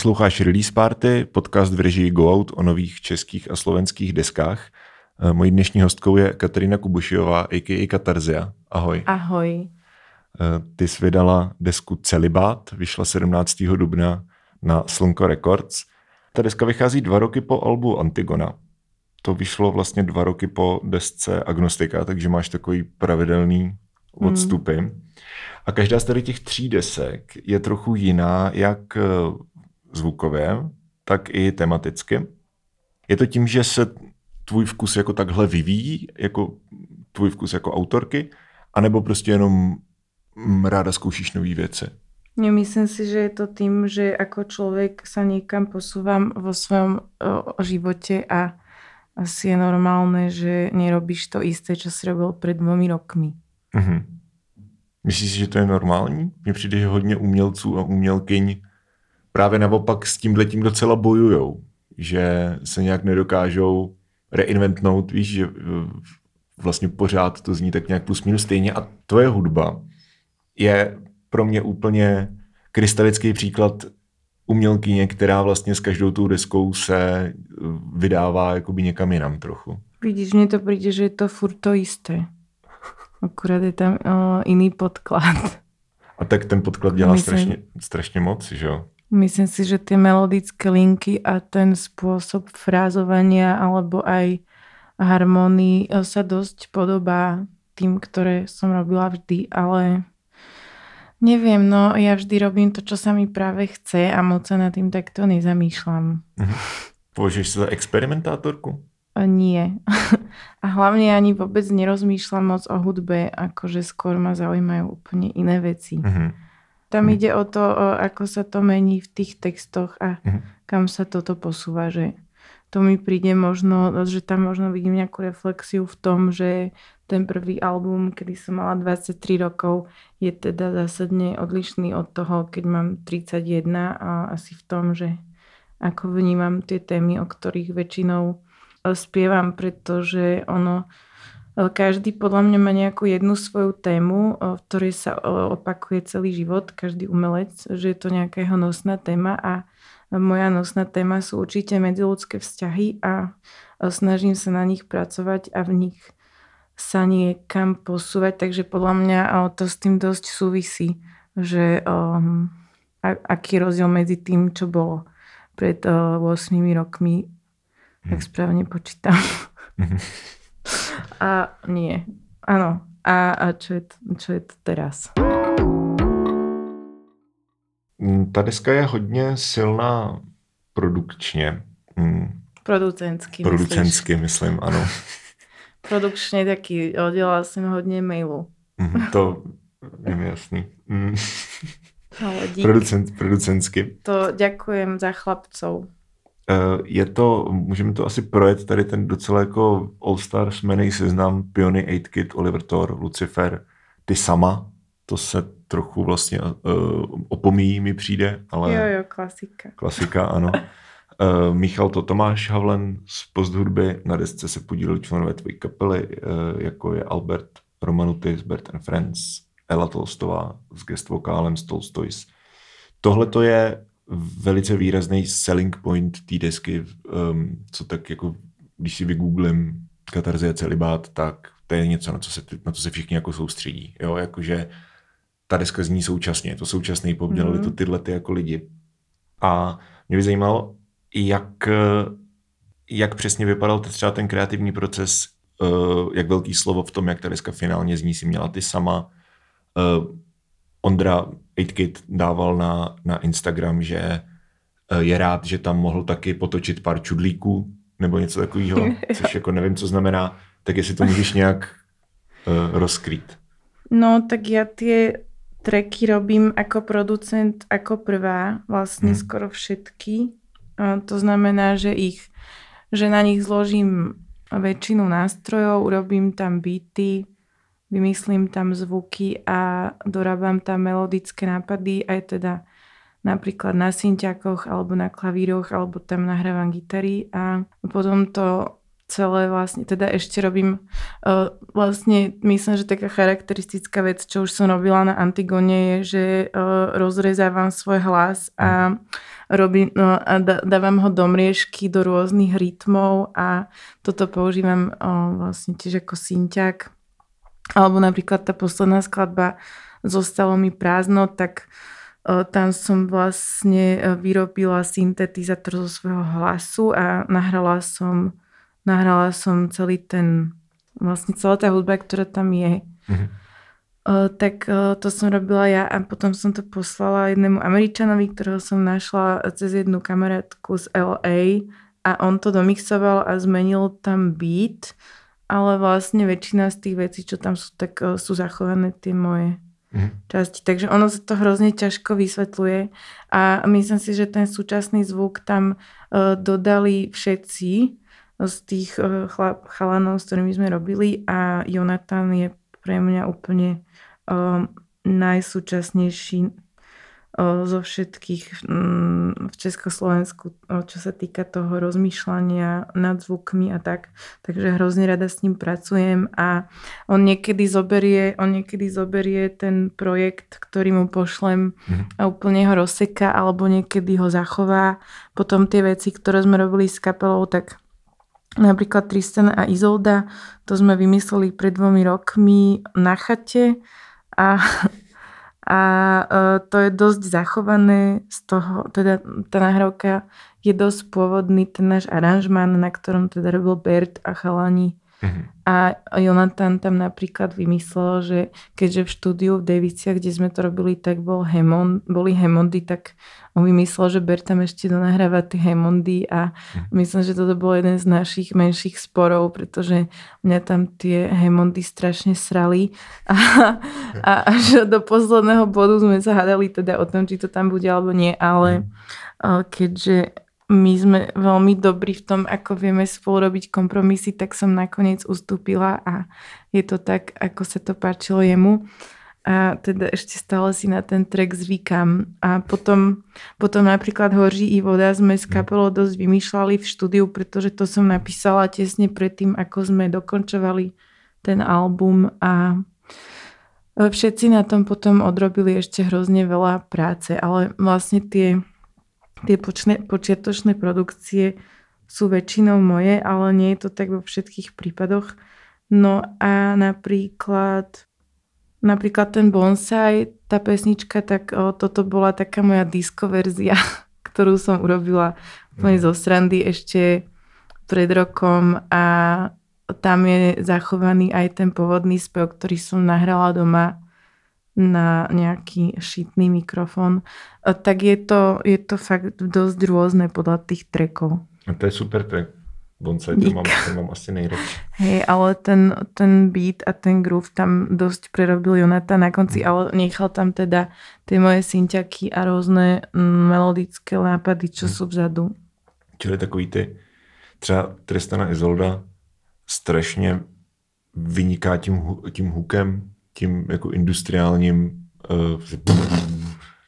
Posloucháš Release Party, podcast v režii Go Out o nových českých a slovenských deskách. Eh, mojí dnešní hostkou je Katerina Kubušiová, a.k.a. Katarzia. Ahoj. Ahoj. Eh, ty jsi vydala desku Celibát, vyšla 17. dubna na Slunko Records. Ta deska vychází dva roky po albu Antigona. To vyšlo vlastně dva roky po desce Agnostika, takže máš takový pravidelný odstupy. Hmm. A každá z tady těch tří desek je trochu jiná, jak zvukově, tak i tematicky. Je to tím, že se tvůj vkus jako takhle vyvíjí, jako tvůj vkus jako autorky, anebo prostě jenom mm, ráda zkoušíš nové věci? Myslím si, že je to tým, že ako človek sa niekam posúvam vo svojom o, živote a asi je normálne, že nerobíš to isté, čo si robil pred dvomi rokmi. Mm-hmm. Myslíš si, že to je normální? Mně přijde, že hodně umělců a umělkyň právě naopak s tím letím docela bojujou. Že se nějak nedokážou reinventnout, víš, že vlastně pořád to zní tak nějak plus minus stejně a tvoje hudba je pro mě úplně krystalický příklad umělkyně, která vlastně s každou tou deskou se vydává jakoby někam jinam trochu. Vidíš, mně to přijde, že je to furt to isté. Akurát je tam o, iný podklad. A tak ten podklad dělá Myslím... strašně, strašně moc, že jo? Myslím si, že tie melodické linky a ten spôsob frázovania alebo aj harmonii e, sa dosť podobá tým, ktoré som robila vždy, ale neviem, no ja vždy robím to, čo sa mi práve chce a moc sa nad tým takto nezamýšľam. Považuješ sa za experimentátorku? Nie. A hlavne ani vôbec nerozmýšľam moc o hudbe, akože skôr ma zaujímajú úplne iné veci. Uh-huh. Tam uh-huh. ide o to, ako sa to mení v tých textoch a uh-huh. kam sa toto posúva, že to mi príde možno, že tam možno vidím nejakú reflexiu v tom, že ten prvý album, kedy som mala 23 rokov, je teda zásadne odlišný od toho, keď mám 31 a asi v tom, že ako vnímam tie témy, o ktorých väčšinou spievam, pretože ono, e, každý podľa mňa má nejakú jednu svoju tému, v ktorej sa opakuje celý život, každý umelec, že je to nejaká jeho nosná téma a moja nosná téma sú určite medziludské vzťahy a snažím sa na nich pracovať a v nich sa niekam posúvať, takže podľa mňa to s tým dosť súvisí, že um, aký rozdiel medzi tým, čo bolo pred uh, 8 rokmi tak hm. správne počítam. Mhm. a nie. Áno. A, a čo, je to, čo je to teraz? Mm, ta deska je hodně silná produkčně. Mm. Producentsky, Producentsky, myslím, ano. Produkčně taky. Oddělala jsem hodně mailu. Mm, to je mi jasný. Mm. Ale dík. Producent, producentsky. To ďakujem za chlapcov. Eh, je to, můžeme to asi projet tady ten docela jako All-Star smenej seznam Piony, 8 Kid, Oliver Thor, Lucifer, ty sama, to se trochu vlastně uh, opomíjí mi přijde, ale... Jo, jo, klasika. Klasika, ano. Uh, Michal to Tomáš Havlen z posthudby, na desce se podíleli členové tvojí kapely, uh, jako je Albert Romanutis, Bert and Friends, Ella Tolstová s guest vokálem z Tolstoys. Tohle to je velice výrazný selling point té desky, um, co tak jako, když si vygooglím katarzie celibát, tak to je něco, na co se, na co se všichni jako soustředí. Jo? Jakože ta deska zní současně, to současný pop, dělali mm. to tyhle ty jako lidi. A mě by zajímalo, jak, jak přesně vypadal třeba ten kreativní proces, uh, jak velký slovo v tom, jak ta deska finálně zní, si měla ty sama. Uh, Ondra 8 dával na, na Instagram, že eh, je rád, že tam mohl taky potočit pár čudlíků nebo něco takového, což jako nevím, co znamená, tak jestli to můžeš nějak uh, rozkrýt. No, tak ja tie tracky robím ako producent ako prvá, vlastne hmm. skoro všetky. To znamená, že ich, že na nich zložím väčšinu nástrojov, urobím tam beaty, vymyslím tam zvuky a dorábam tam melodické nápady, aj teda napríklad na synťakoch alebo na klavíroch, alebo tam nahrávam gitary a potom to celé vlastne, teda ešte robím uh, vlastne, myslím, že taká charakteristická vec, čo už som robila na Antigone je, že uh, rozrezávam svoj hlas a robím, no, a dávam ho do mriežky, do rôznych rytmov a toto používam uh, vlastne tiež ako synťak. Alebo napríklad tá posledná skladba Zostalo mi prázdno, tak uh, tam som vlastne vyrobila syntetizátor zo svojho hlasu a nahrala som nahrala som celý ten, vlastne celá tá hudba, ktorá tam je. Mm-hmm. Tak to som robila ja a potom som to poslala jednému Američanovi, ktorého som našla cez jednu kamarátku z LA a on to domixoval a zmenil tam beat, ale vlastne väčšina z tých vecí, čo tam sú, tak uh, sú zachované tie moje mm. časti. Takže ono sa to hrozne ťažko vysvetľuje a myslím si, že ten súčasný zvuk tam uh, dodali všetci, z tých eh, chlap, chalanov, s ktorými sme robili a Jonathan je pre mňa úplne um, najsúčasnejší uh, zo všetkých um, v Československu, čo sa týka toho rozmýšľania nad zvukmi a tak. Takže hrozne rada s ním pracujem a on niekedy zoberie, on niekedy zoberie ten projekt, ktorý mu pošlem mm-hmm. a úplne ho rozseka alebo niekedy ho zachová. Potom tie veci, ktoré sme robili s kapelou, tak Napríklad Tristan a Izolda, to sme vymysleli pred dvomi rokmi na chate a, a e, to je dosť zachované z toho, teda tá nahrávka je dosť pôvodný, ten náš aranžmán, na ktorom teda robil Bert a chalani Mm-hmm. A Jonathan tam napríklad vymyslel, že keďže v štúdiu v Daviciach, kde sme to robili, tak bol Hemond, boli Hemondy, tak on vymyslel, že Bert tam ešte donahráva tie Hemondy a mm-hmm. myslím, že toto bol jeden z našich menších sporov, pretože mňa tam tie Hemondy strašne srali a, a až do posledného bodu sme sa hádali teda o tom, či to tam bude alebo nie, ale mm-hmm. keďže my sme veľmi dobrí v tom, ako vieme spolu robiť kompromisy, tak som nakoniec ustúpila a je to tak, ako sa to páčilo jemu. A teda ešte stále si na ten track zvykam. A potom, potom napríklad Hoří i voda sme s kapelou dosť vymýšľali v štúdiu, pretože to som napísala tesne predtým, ako sme dokončovali ten album a všetci na tom potom odrobili ešte hrozne veľa práce, ale vlastne tie tie počne, počiatočné produkcie sú väčšinou moje, ale nie je to tak vo všetkých prípadoch. No a napríklad napríklad ten bonsai, tá pesnička, tak o, toto bola taká moja disco verzia, ktorú som urobila úplne zo srandy ešte pred rokom a tam je zachovaný aj ten pôvodný spev, ktorý som nahrala doma na nejaký šitný mikrofón, tak je to, je to fakt dosť rôzne podľa tých trekov. A to je super track. Bonsai, to mám, to mám asi nejradši. Hej, ale ten, ten beat a ten groove tam dosť prerobil Jonata na konci, mm. ale nechal tam teda tie moje synťaky a rôzne melodické nápady, čo mm. sú vzadu. Čili takový ty, třeba Tristana Izolda strašně vyniká tím, tím hookem, tím jako industriálním uh,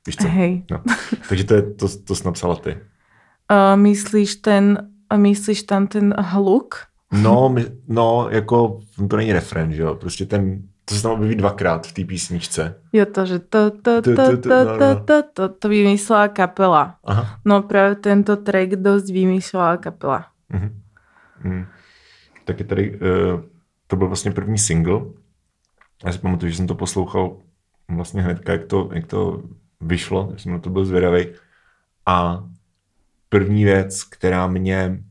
víš co? Hej. No. Takže to, je, to, to jsi napsala ty. Uh, myslíš ten, myslíš tam ten hluk? No, my, no, jako to není refren, že jo, prostě ten, to se tam objeví dvakrát v té písničce. Jo, to, že to, to, to, to, to, to, to, to vymyslela kapela. Aha. No právě tento track dost vymyslela kapela. Uh-huh. Uh-huh. Tak je tady, uh, to byl vlastně první single, já si pamatuju, že jsem to poslouchal vlastně hnedka, jak to, jak to vyšlo, já jsem na to byl zvědavý. A první věc, která mě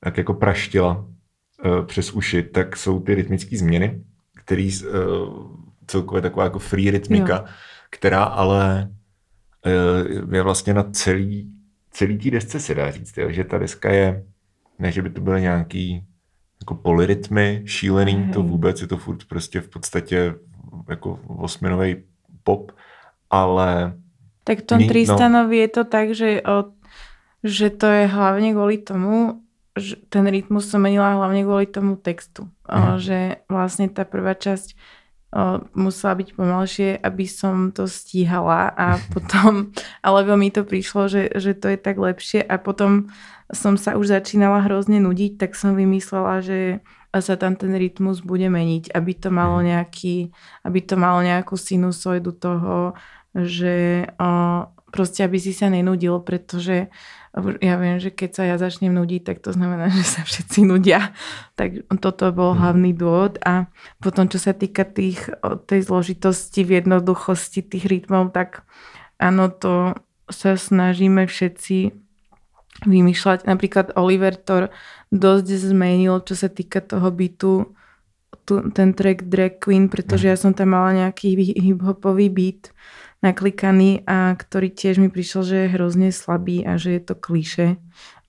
tak jako praštila uh, přes uši, tak jsou ty rytmické změny, který uh, celkově taková jako free rytmika, jo. která ale uh, je vlastně na celý, celý té desce se dá říct, jo, že ta deska je, ne, že by to byly nějaký jako polyrytmy šílený, mm. to vůbec, je to furt prostě v podstatě jako osminový pop, ale... Tak v tom ní, Tristanovi no. je to tak, že, o, že to je hlavne kvôli tomu, že ten rytmus som menila hlavne kvôli tomu textu. Mm. O, že vlastne tá prvá časť musela byť pomalšie, aby som to stíhala a potom, alebo mi to prišlo, že, že to je tak lepšie a potom som sa už začínala hrozne nudiť, tak som vymyslela, že sa tam ten rytmus bude meniť, aby to malo mhm. nejaký, aby to malo nejakú sinusoidu toho, že proste aby si sa nenudil, pretože ja viem, že keď sa ja začnem nudiť, tak to znamená, že sa všetci nudia. Tak toto bol mhm. hlavný dôvod. A potom, čo sa týka tých, tej zložitosti v jednoduchosti tých rytmov, tak áno, to sa snažíme všetci vymýšľať. Napríklad Oliver to dosť zmenil, čo sa týka toho bytu, tu, ten track Drag Queen, pretože mhm. ja som tam mala nejaký hip-hopový beat naklikaný a ktorý tiež mi prišiel, že je hrozne slabý a že je to kliše.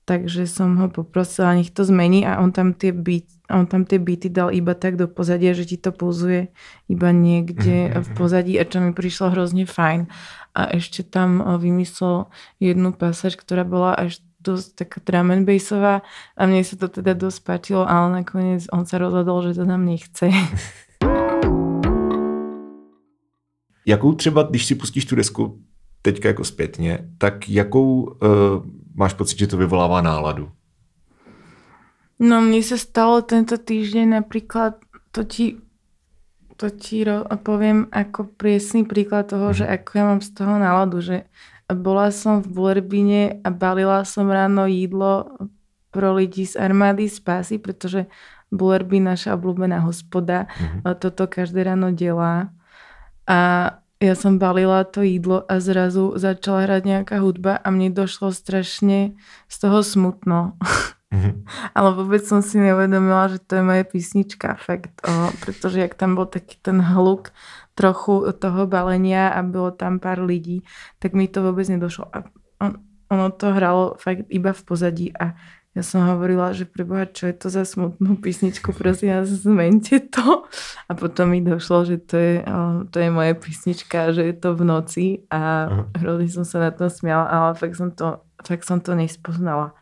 Takže som ho poprosila, nech to zmení a on tam tie, beat, on tam tie beaty dal iba tak do pozadia, že ti to pulzuje iba niekde mm-hmm. v pozadí a čo mi prišlo hrozne fajn. A ešte tam eh, vymyslel jednu pasáž, ktorá bola až dosť taká drum and bassová a mne sa to teda dosť páčilo, ale nakoniec on sa rozhodol, že to nám nechce. Jakou třeba, když si pustíš tu desku teďka jako zpětně, tak jakou uh, máš pocit, že to vyvolává náladu? No mne sa stalo tento týždeň napríklad, to ti, to ti ro- poviem ako priesný príklad toho, mm. že ako ja mám z toho náladu, že bola som v Bulerbine a balila som ráno jídlo pro ľudí z armády spásy, pretože Bulerby naša obľúbená hospoda mm. toto každé ráno delá. A ja som balila to jídlo a zrazu začala hrať nejaká hudba a mne došlo strašne z toho smutno. Mm-hmm. Ale vôbec som si neuvedomila, že to je moja písnička, fakt, o, pretože jak tam bol taký ten hluk trochu toho balenia a bylo tam pár lidí, tak mi to vôbec nedošlo. A on, ono to hralo fakt iba v pozadí a ja som hovorila, že preboha, čo je to za smutnú písničku, prosím vás, zmente to. A potom mi došlo, že to je, to je moja písnička, že je to v noci a hrozne som sa na to smiala, ale fakt som to, fakt som to nespoznala.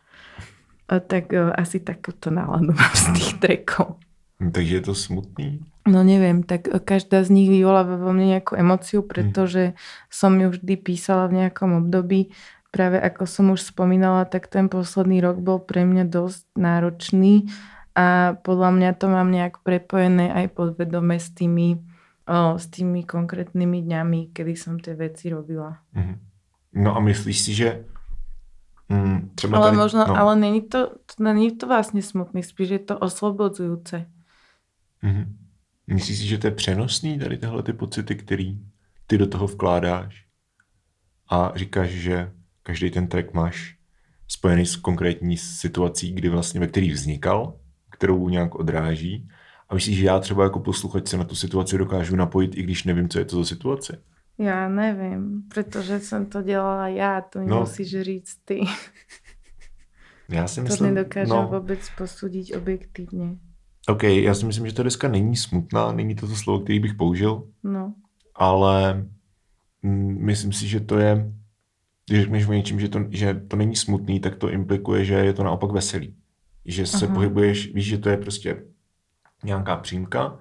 A tak asi takúto náladu mám z tých trekov. Takže je to smutný? No neviem, tak každá z nich vyvoláva vo mne nejakú emociu, hm. pretože som ju vždy písala v nejakom období práve ako som už spomínala, tak ten posledný rok bol pre mňa dosť náročný a podľa mňa to mám nejak prepojené aj podvedome s tými, o, s tými konkrétnymi dňami, kedy som tie veci robila. Mm-hmm. No a myslíš si, že mm, třeba ale tady, možno, no. ale není to, to, není to vlastne smutný, spíš je to oslobodzujúce. Mm-hmm. Myslíš si, že to je přenosný tady tyhle ty pocity, který ty do toho vkládáš a říkáš, že každý ten track máš spojený s konkrétní situací, kdy vlastně, ve který vznikal, kterou nějak odráží. A myslíš, že já třeba jako posluchač se na tu situaci dokážu napojit, i když nevím, co je to za situace? Já nevím, protože jsem to dělala já, to no. musíš říct ty. Já si myslím, to nedokážem no, vůbec posudit objektivně. OK, já si myslím, že ta deska není smutná, není to to slovo, který bych použil. No. Ale myslím si, že to je když řekneš o něčím, že to, že to není smutný, tak to implikuje, že je to naopak veselý. Že se Aha. pohybuješ, víš, že to je prostě nějaká přímka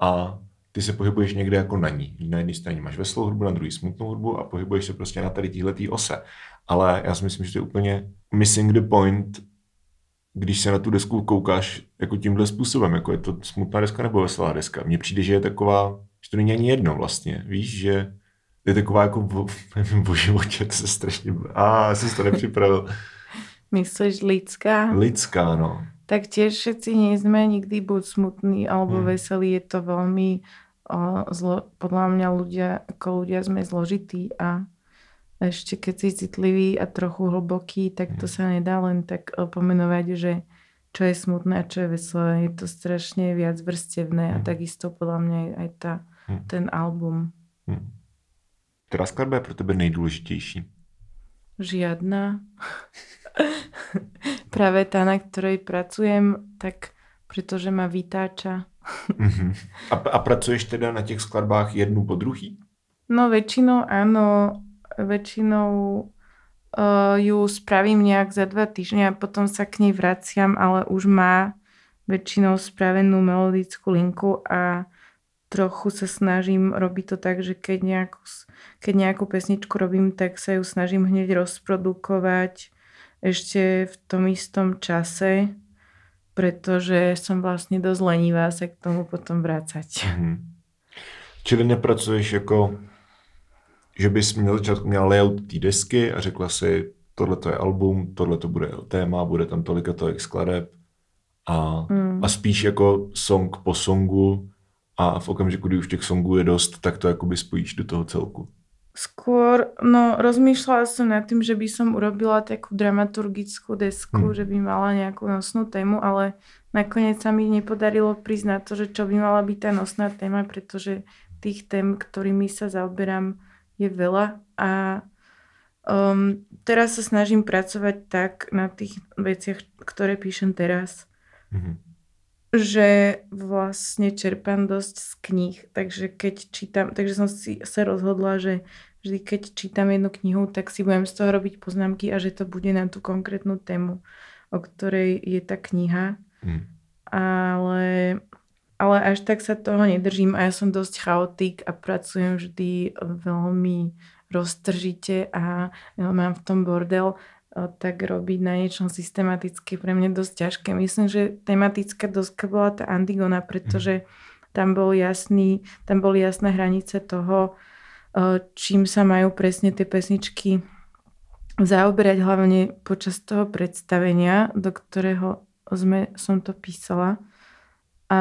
a ty se pohybuješ někde jako na ní. Na jedné straně máš veselou hudbu, na druhé smutnou hudbu a pohybuješ se prostě na tady téhletý ose. Ale já si myslím, že to je úplně missing the point, když se na tu desku koukáš jako tímhle způsobem, jako je to smutná deska nebo veselá deska. Mně přijde, že je taková, že to není ani jedno vlastně, víš, že je taková jako o, nevím, o životě, to se strašně... A, já jsem to nepřipravil. Myslíš lidská? Lidská, no. Tak tiež všetci nie sme nikdy buď smutní alebo hmm. veselí. Je to veľmi, o, zlo, podľa mňa ľudia, ako ľudia sme zložití a ešte keď si citlivý a trochu hlboký, tak to hmm. sa nedá len tak pomenovať, že čo je smutné a čo je veselé. Je to strašne viac vrstevné a hmm. takisto podľa mňa aj tá, hmm. ten album. Která skladba je pro tebe nejdůležitější? Žiadna. Práve tá, na ktorej pracujem, tak pretože ma vytáča. a, a pracuješ teda na těch skladbách jednu po druhý? No väčšinou áno. Väčšinou uh, ju spravím nejak za dva týždne a potom sa k nej vraciam, ale už má väčšinou spravenú melodickú linku a trochu sa snažím robiť to tak, že keď nejakú, keď nejakú pesničku robím, tak sa ju snažím hneď rozprodukovať ešte v tom istom čase, pretože som vlastne dosť lenivá sa k tomu potom vrácať. Mm-hmm. Čili nepracuješ jako, že bys měl začátku měla layout té desky a řekla si, tohle to je album, tohle to bude téma, bude tam tolik a tolik skladeb a, mm. a spíš jako song po songu a v okamžiku, kdy už těch songů je dost, tak to jakoby spojíš do toho celku. Skôr, no rozmýšľala som nad tým, že by som urobila takú dramaturgickú desku, hmm. že by mala nejakú nosnú tému, ale nakoniec sa mi nepodarilo prísť na to, že čo by mala byť tá nosná téma, pretože tých tém, ktorými sa zaoberám, je veľa a um, teraz sa snažím pracovať tak na tých veciach, ktoré píšem teraz. Hmm že vlastne čerpám dosť z kníh, takže keď čítam, takže som si sa rozhodla, že vždy keď čítam jednu knihu, tak si budem z toho robiť poznámky a že to bude na tú konkrétnu tému, o ktorej je tá kniha. Hmm. Ale, ale až tak sa toho nedržím a ja som dosť chaotik a pracujem vždy veľmi roztržite a mám v tom bordel tak robiť na niečom systematicky pre mňa dosť ťažké. Myslím, že tematická doska bola tá Antigona, pretože tam bol jasný, tam boli jasné hranice toho, čím sa majú presne tie pesničky zaoberať, hlavne počas toho predstavenia, do ktorého sme, som to písala. A,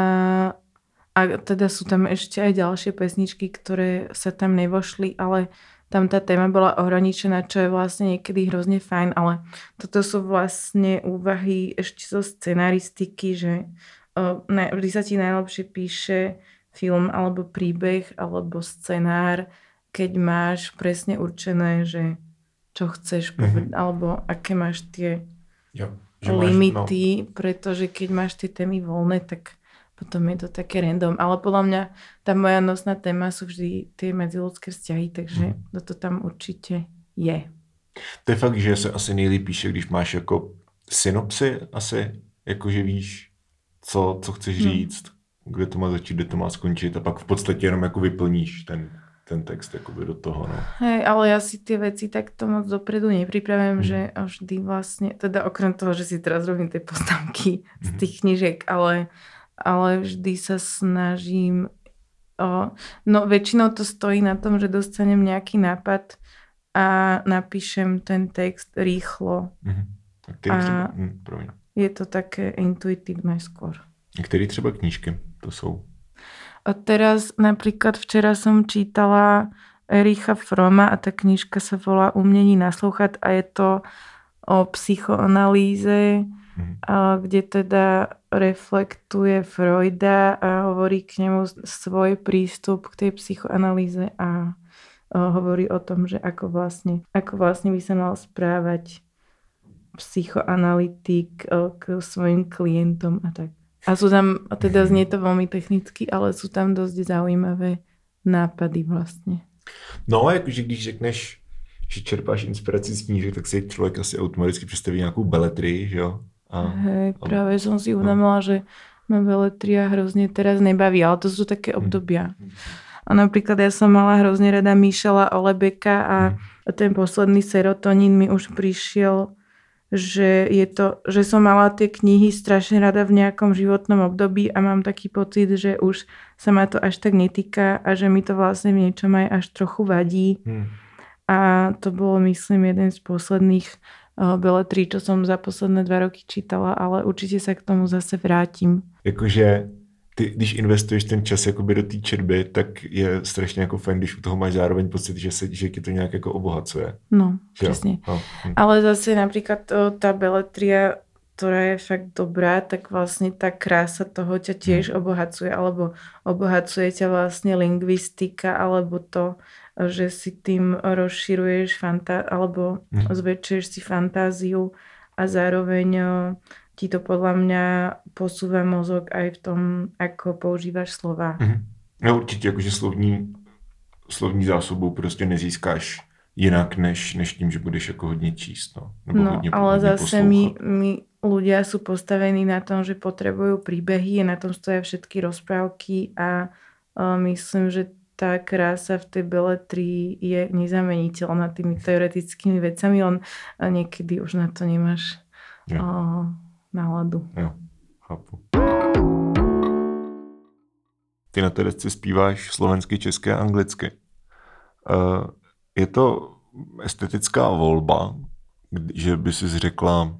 a teda sú tam ešte aj ďalšie pesničky, ktoré sa tam nevošli, ale tam tá téma bola ohraničená, čo je vlastne niekedy hrozne fajn, ale toto sú vlastne úvahy ešte zo scenaristiky, že uh, vždy sa ti najlepšie píše film alebo príbeh alebo scenár, keď máš presne určené, že čo chceš mm-hmm. povedať, alebo aké máš tie jo, limity, máš, no. pretože keď máš tie témy voľné, tak potom je to také random. Ale podľa mňa tá moja nosná téma sú vždy tie medziludské vzťahy, takže hmm. to tam určitě je. To je fakt, že se asi nejlíp píše, když máš jako synopsy asi, jakože víš, co, co chceš hmm. říct, kde to má začít, kde to má skončit a pak v podstatě jenom jako vyplníš ten, ten text jakoby do toho. No. Hej, ale ja si tie veci takto moc dopredu nepripravujem, hmm. že vždy vlastne, teda okrem toho, že si teraz robím tie poznámky hmm. z tých knižiek, ale ale vždy sa snažím o, no väčšinou to stojí na tom, že dostanem nejaký nápad a napíšem ten text rýchlo. Mm-hmm. A třeba, hm, je to také intuitívne skôr. A ktorý třeba knížky to sú? A teraz napríklad včera som čítala Ericha Froma a tá knižka sa volá Umnení naslouchat a je to o psychoanalýze mm. kde teda reflektuje Freuda a hovorí k nemu svoj prístup k tej psychoanalýze a hovorí o tom, že ako vlastne, ako vlastne by sa mal správať psychoanalytik k svojim klientom a tak. A sú tam, teda znie to veľmi technicky, ale sú tam dosť zaujímavé nápady vlastne. No, jakože když řekneš, že čerpáš inspiraci z knížek, tak si člověk asi automaticky představí nějakou beletrii, že jo? A, Hej, práve a, som si uvedomila, že ma veletria hrozne teraz nebaví, ale to sú také hm. obdobia. A napríklad ja som mala hrozne rada Mišela Olebeka a hm. ten posledný serotonín mi už prišiel, že, je to, že som mala tie knihy strašne rada v nejakom životnom období a mám taký pocit, že už sa ma to až tak netýka a že mi to vlastne v niečom aj až trochu vadí. Hmm. A to bolo, myslím, jeden z posledných beletrí, čo som za posledné dva roky čítala, ale určitě se k tomu zase vrátím. Jakože ty, když investuješ ten čas jakoby do té četby, tak je strašně jako fajn, když u toho máš zároveň pocit, že, se, že ti to nějak jako obohacuje. No, přesně. No. Hm. Ale zase například ta beletria, ktorá je fakt dobrá, tak vlastne tá krása toho ťa tiež hm. obohacuje, alebo obohacuje ťa vlastne lingvistika, alebo to, že si tým rozširuješ fantá- alebo mm. zväčšuješ si fantáziu a zároveň ti to podľa mňa posúva mozog aj v tom, ako používaš slova. Mm. No určitě, jakože slovní, slovní zásobu prostě nezískáš jinak, než, než tím, že budeš jako hodně číst. No, Nebo no hodně, ale hodně zase my, my ľudia sú postavení na tom, že potrebujú príbehy a na tom stoja všetky rozprávky a myslím, že tá krása v tej beletrii je nezameniteľná tými teoretickými vecami, len niekedy už na to nemáš jo. uh, náladu. Jo, chápu. Ty na té desce zpíváš slovensky, české a anglicky. Uh, je to estetická volba, že by si řekla,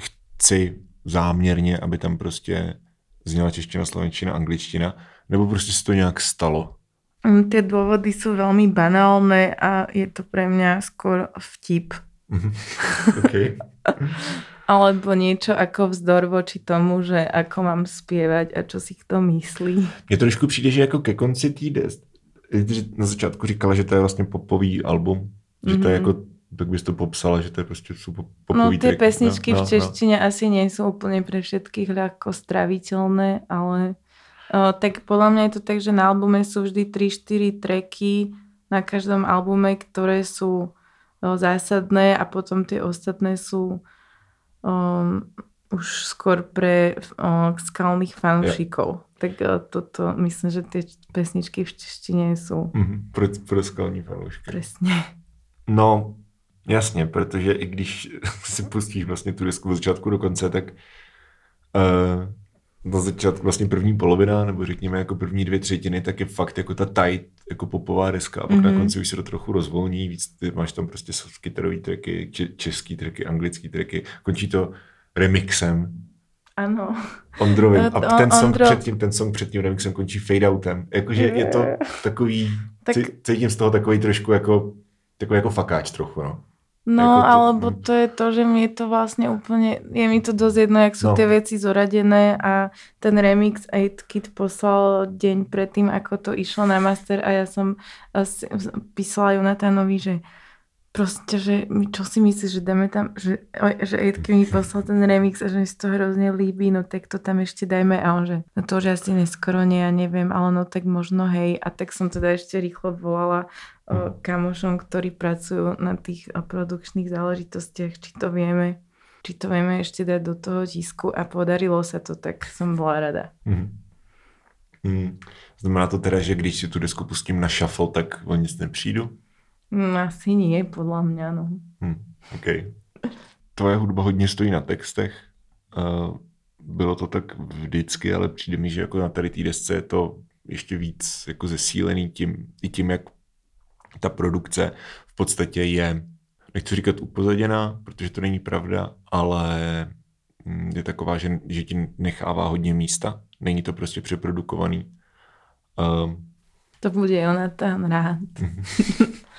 chci záměrně, aby tam prostě zněla čeština, slovenčina, angličtina, nebo prostě se to nějak stalo? Mm, tie dôvody sú veľmi banálne a je to pre mňa skôr vtip. Mhm. okay. Alebo niečo ako vzdor voči tomu, že ako mám spievať a čo si kto myslí. Mně trošku přijde, že jako ke konci té na začátku říkala, že to je vlastně popový album, že to je mhm. jako tak bys to popsala, že to je prostě sú popový No tie pesničky no, v no, češtine no. asi nie sú úplne pre všetkých ľahko straviteľné, ale tak podľa mňa je to tak, že na albume sú vždy 3-4 tracky na každom albume, ktoré sú zásadné a potom tie ostatné sú um, už skôr pre o, skalných fanúšikov. Yeah. Tak o, toto, myslím, že tie pesničky v češtine sú... Mm-hmm, pre, pre skalní fanúšky. Presne. No, jasně, protože i když si pustíš vlastně tu desku od začátku do konce, tak uh, na začátku vlastně první polovina, nebo řekněme jako první dvě třetiny, tak je fakt jako ta tight, jako popová deska a pak mm-hmm. na mhm. konci už se to trochu rozvolní, víc ty máš tam prostě kytarový tracky, český tracky, anglický tracky, končí to remixem. Ano. Ondrovým. A ten song Ondro... předtím, ten song před tím remixem končí fade outem. Jakože je to takový, tak... cítím z toho takový trošku jako, takový jako fakáč trochu, no. No, to... alebo to je to, že mi je to vlastne úplne, je mi to dosť jedno, jak sú no. tie veci zoradené a ten remix 8 Kid poslal deň predtým, ako to išlo na master a ja som písala Jonatanovi, že proste, že mi čo si myslíš, že dáme tam, že, že Aidke mi poslal ten remix a že mi to hrozne líbí, no tak to tam ešte dajme a on že, no to už asi neskoro nie, ja neviem, ale no tak možno hej a tak som teda ešte rýchlo volala kamošom, ktorí pracujú na tých produkčných záležitostiach, či to vieme či to vieme ešte dať do toho tisku a podarilo sa to, tak som bola rada. Mm. Mm. Znamená to teda, že když si tu desku pustím na shuffle, tak o nic nepřijdu? Mm, asi nie, podľa mňa, no. Mm. OK. Tvoje hudba hodně stojí na textech. Uh, bylo to tak vždycky, ale přijde mi, že jako na tady té desce je to ještě víc jako zesílený tím, i tím, jak ta produkce v podstatě je, nechci říkat upozaděná, protože to není pravda, ale mm, je taková, že, že ti nechává hodně místa. Není to prostě přeprodukovaný. Um, to bude Jonathan rád.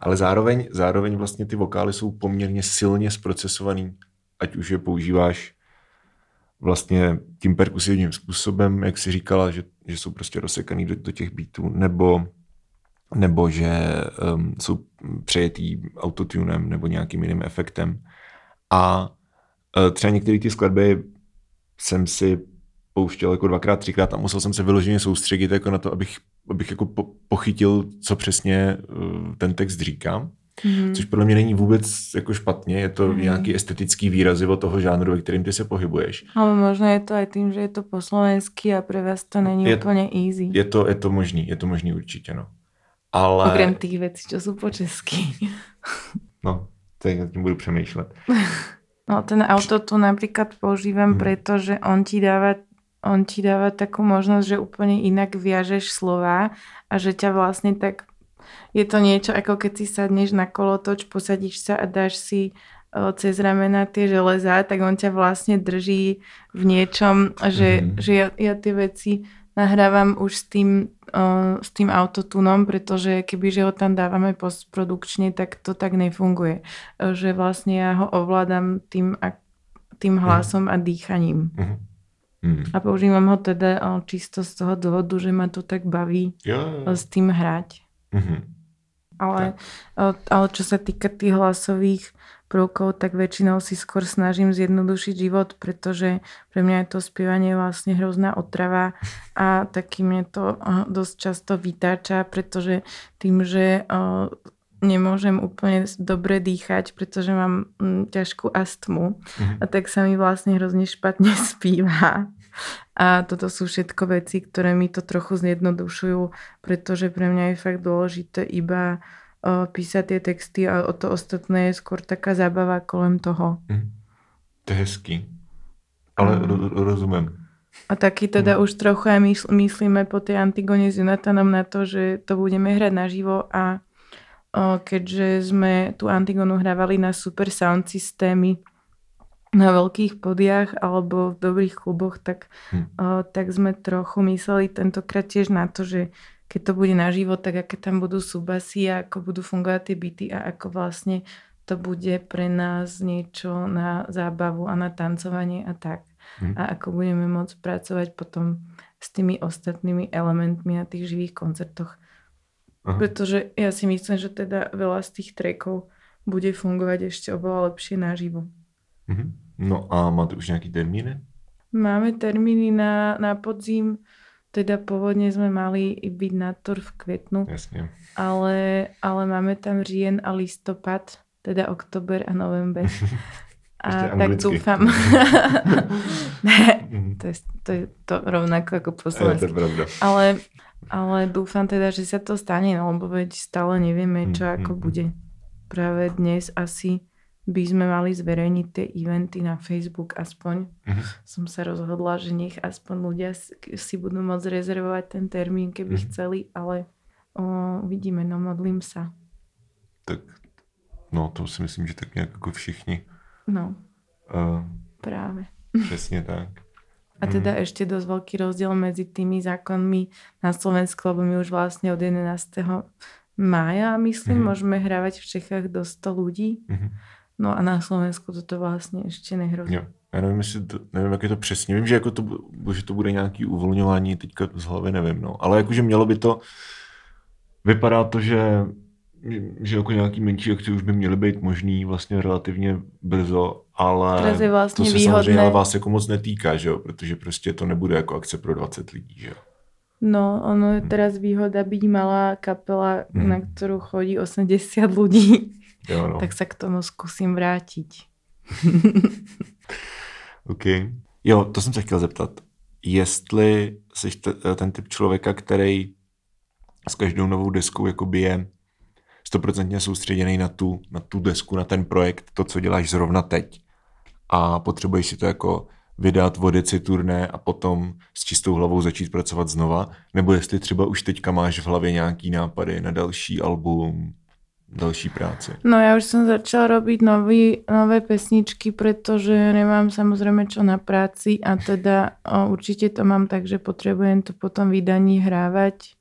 ale zároveň, zároveň vlastně ty vokály jsou poměrně silně zprocesovaný, ať už je používáš vlastně tím perkusivním způsobem, jak si říkala, že, že jsou prostě rozsekaný do, do těch beatů, nebo nebo že um, jsou přejetý autotunem nebo nějakým jiným efektem. A uh, třeba některé ty skladby jsem si pouštěl jako dvakrát, třikrát a musel jsem se vyloženě soustředit jako na to, abych, abych jako po, pochytil, co přesně uh, ten text říká. Mm. Což podle mě není vůbec jako špatně, je to mm. nějaký estetický výrazy od toho žánru, ve kterým ty se pohybuješ. Ale možná je to aj tím, že je to po slovensky a pro vás to není je, úplně easy. Je to, je to možný, je to možný určitě, no. Ale... Okrem tých vecí, čo sú po česky. no, tak nad tím budu přemýšlet. No ten auto tu napríklad používam, hmm. pretože on ti dáva on ti dáva takú možnosť, že úplne inak viažeš slova a že ťa vlastne tak je to niečo ako keď si sadneš na kolotoč, posadíš sa a dáš si cez ramena tie železá, tak on ťa vlastne drží v niečom, že, mm-hmm. že ja, ja tie veci nahrávam už s tým, uh, s tým autotunom, pretože kebyže ho tam dávame postprodukčne, tak to tak nefunguje. Uh, že vlastne ja ho ovládam tým, tým hlasom mm. a dýchaním. Mm. Mm. A používam ho teda čisto z toho dôvodu, že ma to tak baví jo, jo. s tým hrať. Mm-hmm. Ale, ale čo sa týka tých hlasových prvkov, tak väčšinou si skôr snažím zjednodušiť život, pretože pre mňa je to spievanie vlastne hrozná otrava a taky mne to dosť často vytáča, pretože tým, že nemôžem úplne dobre dýchať, pretože mám ťažkú astmu, mm-hmm. a tak sa mi vlastne hrozne špatne spíva. A toto sú všetko veci, ktoré mi to trochu zjednodušujú, pretože pre mňa je fakt dôležité iba uh, písať tie texty a o to ostatné je skôr taká zábava kolem toho. Mm. To je hezký. Ale mm. rozumím. A taky teda mm. už trochu aj mysl- myslíme po tej Antigone s Jonathanom na to, že to budeme hrať naživo a o, keďže sme tú Antigonu hrávali na super sound systémy, na veľkých podiach alebo v dobrých kluboch, tak, hm. uh, tak sme trochu mysleli tentokrát tiež na to, že keď to bude naživo, tak aké tam budú subasy a ako budú fungovať tie byty a ako vlastne to bude pre nás niečo na zábavu a na tancovanie a tak. Hm. A ako budeme môcť pracovať potom s tými ostatnými elementmi na tých živých koncertoch. Aha. Pretože ja si myslím, že teda veľa z tých trackov bude fungovať ešte oveľa lepšie naživo. Mhm. No a máte už nejaký termíny? Máme termíny na, na podzim, teda pôvodne sme mali byť na tour v kvetnu, Jasne. Ale, ale máme tam říjen a listopad, teda oktober a november. A tak dúfam. ne, mhm. to, je, to je to rovnako ako po. Ale, ale dúfam teda, že sa to stane, no, lebo veď stále nevieme, čo mm, ako bude. Práve dnes asi by sme mali zverejniť tie eventy na Facebook aspoň. Uh-huh. Som sa rozhodla, že nech aspoň ľudia si budú môcť rezervovať ten termín, keby uh-huh. chceli, ale o, uvidíme, no modlím sa. Tak, no to si myslím, že tak nějak jako všichni. No, uh, práve. Přesně tak. A teda mm. ešte dosť veľký rozdiel medzi tými zákonmi na Slovensku, lebo my už vlastne od 11. mája, myslím, mm. môžeme hrávať v Čechách do 100 ľudí. Mm. No a na Slovensku toto vlastně ještě nehrozí. Jo. Já nevím, jestli to, nevím, jak je to přesně. Vím, že, jako to, že to bude nějaký uvolňování, teďka z hlavy nevím. No. Ale jakože mělo by to, vypadá to, že, že jako nějaký menší akce už by měly být možný vlastně relativně brzo, ale je vlastně to se výhodné. samozřejmě ale vás jako moc netýká, že jo? protože prostě to nebude jako akce pro 20 lidí. Že jo? No, ono je teraz výhoda byť malá kapela, hmm. na ktorú chodí 80 ľudí. Jo, no. Tak se k tomu zkusím vrátit. OK. Jo, to jsem se chtěl zeptat. Jestli jsi ten typ člověka, který s každou novou deskou jakoby je stoprocentně soustředěný na tu, na tu desku, na ten projekt, to, co děláš zrovna teď. A potřebuješ si to jako vydat, vodit si turné a potom s čistou hlavou začít pracovat znova, nebo jestli třeba už teďka máš v hlavě nějaký nápady na další album, další práci? No ja už som začala robiť nový, nové pesničky, pretože nemám samozrejme čo na práci a teda o, určite to mám tak, že potrebujem to potom vydaní hrávať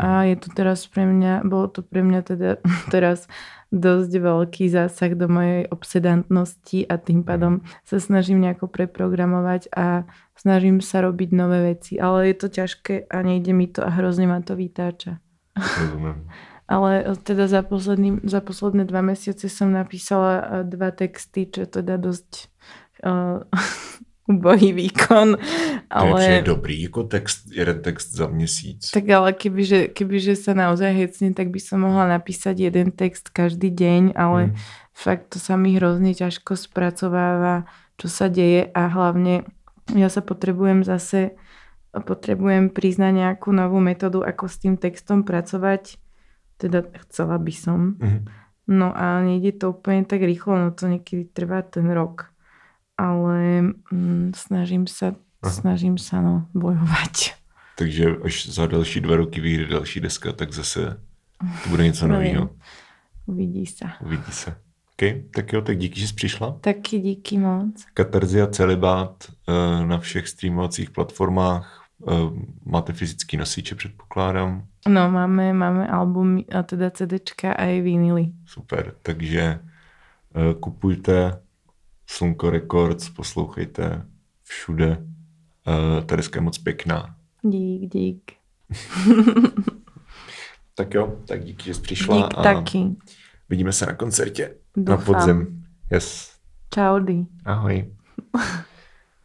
a je to teraz pre mňa, bolo to pre mňa teda teraz dosť veľký zásah do mojej obsedantnosti a tým pádom sa snažím nejako preprogramovať a snažím sa robiť nové veci, ale je to ťažké a nejde mi to a hrozne ma to vytáča. Rozumiem. Ale eh, teda za, posledný, za posledné dva mesiace som napísala eh, dva texty, čo je teda dosť uh, ubohý výkon. Ale... To je dobrý, jako text, jeden text za měsíc. Tak ale kebyže, kebyže sa naozaj hecne, tak by som mohla napísať jeden text každý deň, ale hmm. fakt to sa mi hrozne ťažko spracováva, čo sa deje a hlavne ja sa potrebujem zase potrebujem priznať nejakú novú metódu, ako s tým textom pracovať teda chcela by som. Mm-hmm. No a nejde to úplne tak rýchlo, no to niekedy trvá ten rok. Ale mm, snažím sa, Aha. snažím sa no, bojovať. Takže až za další dva roky vyjde další deska, tak zase to bude něco no, nového. Uvidí se. Uvidí se. OK, tak jo, tak díky, že jsi přišla. Taky díky moc. Katarzia Celibát uh, na všech streamovacích platformách. Uh, máte fyzický nosiče, předpokládám. No, máme, máme album, a teda CDčka a i vinily. Super, takže uh, kupujte Slunko Records, poslouchejte všude. Ta deska je moc pěkná. Dík, dík. tak jo, tak díky, že jsi přišla. Dík a taky. Vidíme se na koncertě. Doufám. Na podzim. Yes. Čaudy. Ahoj.